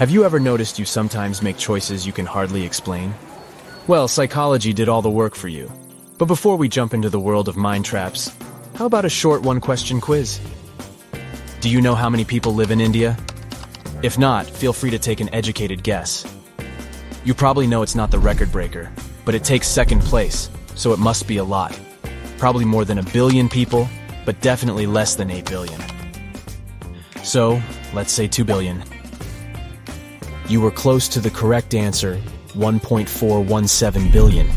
Have you ever noticed you sometimes make choices you can hardly explain? Well, psychology did all the work for you. But before we jump into the world of mind traps, how about a short one question quiz? Do you know how many people live in India? If not, feel free to take an educated guess. You probably know it's not the record breaker, but it takes second place, so it must be a lot. Probably more than a billion people, but definitely less than 8 billion. So, let's say 2 billion. You were close to the correct answer, 1.417 billion,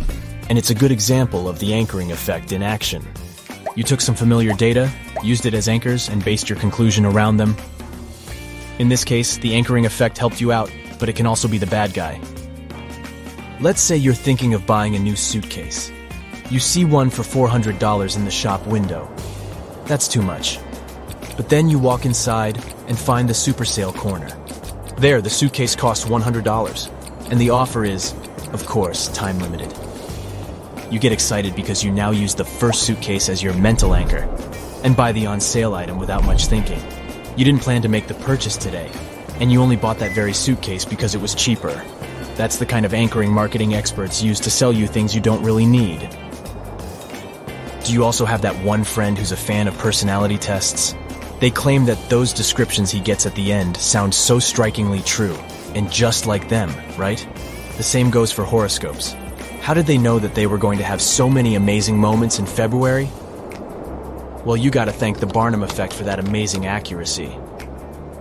and it's a good example of the anchoring effect in action. You took some familiar data, used it as anchors, and based your conclusion around them. In this case, the anchoring effect helped you out, but it can also be the bad guy. Let's say you're thinking of buying a new suitcase. You see one for $400 in the shop window. That's too much. But then you walk inside and find the super sale corner. There, the suitcase costs $100, and the offer is, of course, time limited. You get excited because you now use the first suitcase as your mental anchor and buy the on sale item without much thinking. You didn't plan to make the purchase today, and you only bought that very suitcase because it was cheaper. That's the kind of anchoring marketing experts use to sell you things you don't really need. Do you also have that one friend who's a fan of personality tests? They claim that those descriptions he gets at the end sound so strikingly true, and just like them, right? The same goes for horoscopes. How did they know that they were going to have so many amazing moments in February? Well, you gotta thank the Barnum effect for that amazing accuracy.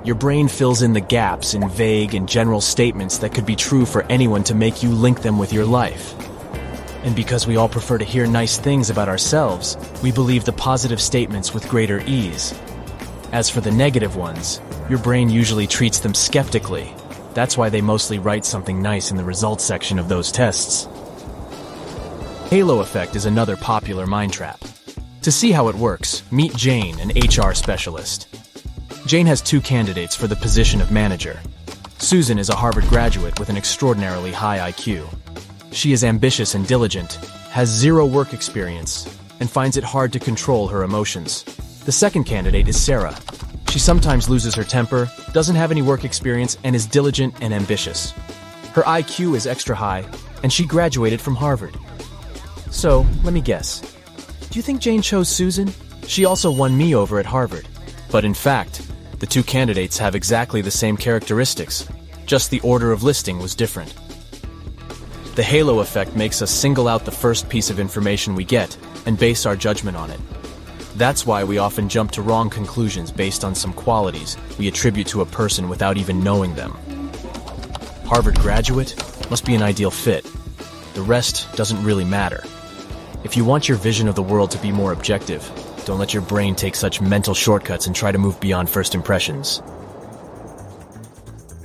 Your brain fills in the gaps in vague and general statements that could be true for anyone to make you link them with your life. And because we all prefer to hear nice things about ourselves, we believe the positive statements with greater ease. As for the negative ones, your brain usually treats them skeptically. That's why they mostly write something nice in the results section of those tests. Halo effect is another popular mind trap. To see how it works, meet Jane, an HR specialist. Jane has two candidates for the position of manager. Susan is a Harvard graduate with an extraordinarily high IQ. She is ambitious and diligent, has zero work experience, and finds it hard to control her emotions. The second candidate is Sarah. She sometimes loses her temper, doesn't have any work experience, and is diligent and ambitious. Her IQ is extra high, and she graduated from Harvard. So, let me guess. Do you think Jane chose Susan? She also won me over at Harvard. But in fact, the two candidates have exactly the same characteristics, just the order of listing was different. The halo effect makes us single out the first piece of information we get and base our judgment on it. That's why we often jump to wrong conclusions based on some qualities we attribute to a person without even knowing them. Harvard graduate must be an ideal fit. The rest doesn't really matter. If you want your vision of the world to be more objective, don't let your brain take such mental shortcuts and try to move beyond first impressions.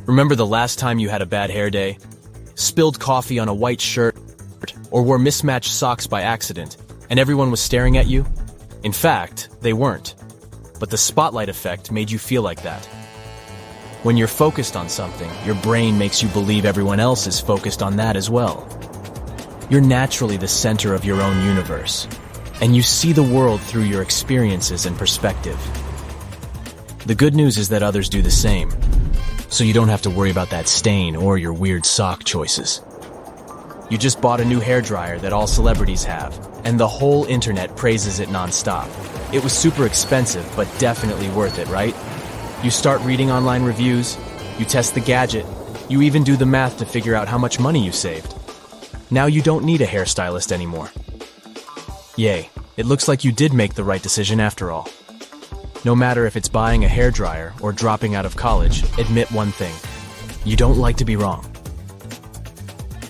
Remember the last time you had a bad hair day? Spilled coffee on a white shirt, or wore mismatched socks by accident, and everyone was staring at you? In fact, they weren't. But the spotlight effect made you feel like that. When you're focused on something, your brain makes you believe everyone else is focused on that as well. You're naturally the center of your own universe, and you see the world through your experiences and perspective. The good news is that others do the same, so you don't have to worry about that stain or your weird sock choices. You just bought a new hairdryer that all celebrities have, and the whole internet praises it nonstop. It was super expensive, but definitely worth it, right? You start reading online reviews, you test the gadget, you even do the math to figure out how much money you saved. Now you don't need a hairstylist anymore. Yay, it looks like you did make the right decision after all. No matter if it's buying a hairdryer or dropping out of college, admit one thing. You don't like to be wrong.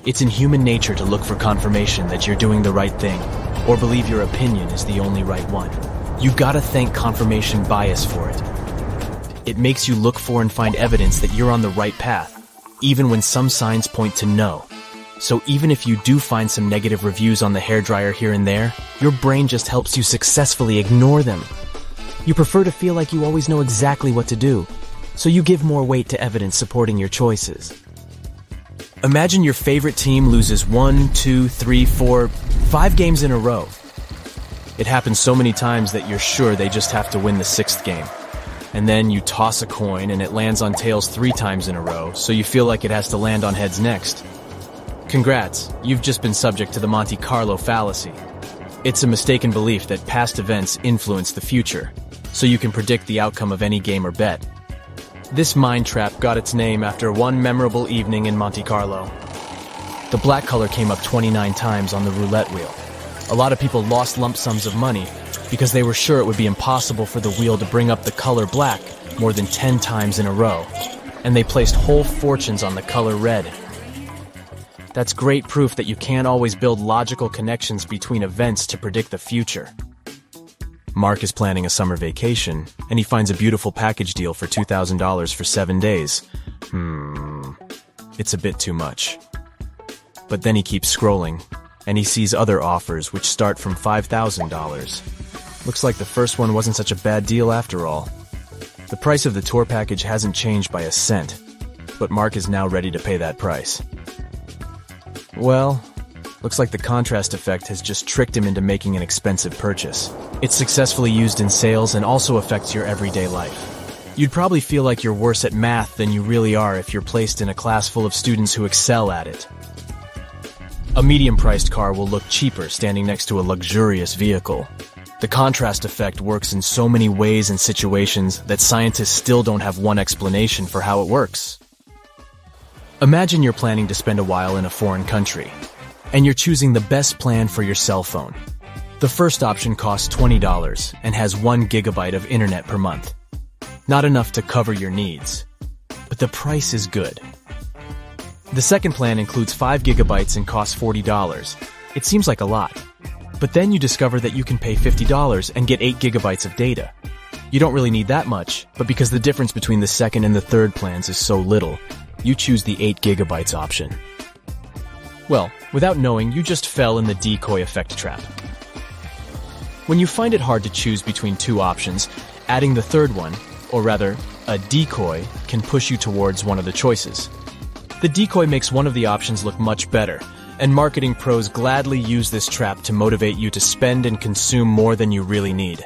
It's in human nature to look for confirmation that you're doing the right thing, or believe your opinion is the only right one. You've gotta thank confirmation bias for it. It makes you look for and find evidence that you're on the right path, even when some signs point to no. So even if you do find some negative reviews on the hairdryer here and there, your brain just helps you successfully ignore them. You prefer to feel like you always know exactly what to do, so you give more weight to evidence supporting your choices. Imagine your favorite team loses one, two, three, four, five games in a row. It happens so many times that you're sure they just have to win the sixth game. And then you toss a coin and it lands on tails three times in a row, so you feel like it has to land on heads next. Congrats, you've just been subject to the Monte Carlo fallacy. It's a mistaken belief that past events influence the future, so you can predict the outcome of any game or bet. This mind trap got its name after one memorable evening in Monte Carlo. The black color came up 29 times on the roulette wheel. A lot of people lost lump sums of money because they were sure it would be impossible for the wheel to bring up the color black more than 10 times in a row, and they placed whole fortunes on the color red. That's great proof that you can't always build logical connections between events to predict the future. Mark is planning a summer vacation, and he finds a beautiful package deal for $2,000 for seven days. Hmm, it's a bit too much. But then he keeps scrolling, and he sees other offers which start from $5,000. Looks like the first one wasn't such a bad deal after all. The price of the tour package hasn't changed by a cent, but Mark is now ready to pay that price. Well, Looks like the contrast effect has just tricked him into making an expensive purchase. It's successfully used in sales and also affects your everyday life. You'd probably feel like you're worse at math than you really are if you're placed in a class full of students who excel at it. A medium-priced car will look cheaper standing next to a luxurious vehicle. The contrast effect works in so many ways and situations that scientists still don't have one explanation for how it works. Imagine you're planning to spend a while in a foreign country and you're choosing the best plan for your cell phone. The first option costs $20 and has 1 gigabyte of internet per month. Not enough to cover your needs, but the price is good. The second plan includes 5 gigabytes and costs $40. It seems like a lot. But then you discover that you can pay $50 and get 8 gigabytes of data. You don't really need that much, but because the difference between the second and the third plans is so little, you choose the 8 gigabytes option. Well, without knowing, you just fell in the decoy effect trap. When you find it hard to choose between two options, adding the third one, or rather, a decoy, can push you towards one of the choices. The decoy makes one of the options look much better, and marketing pros gladly use this trap to motivate you to spend and consume more than you really need.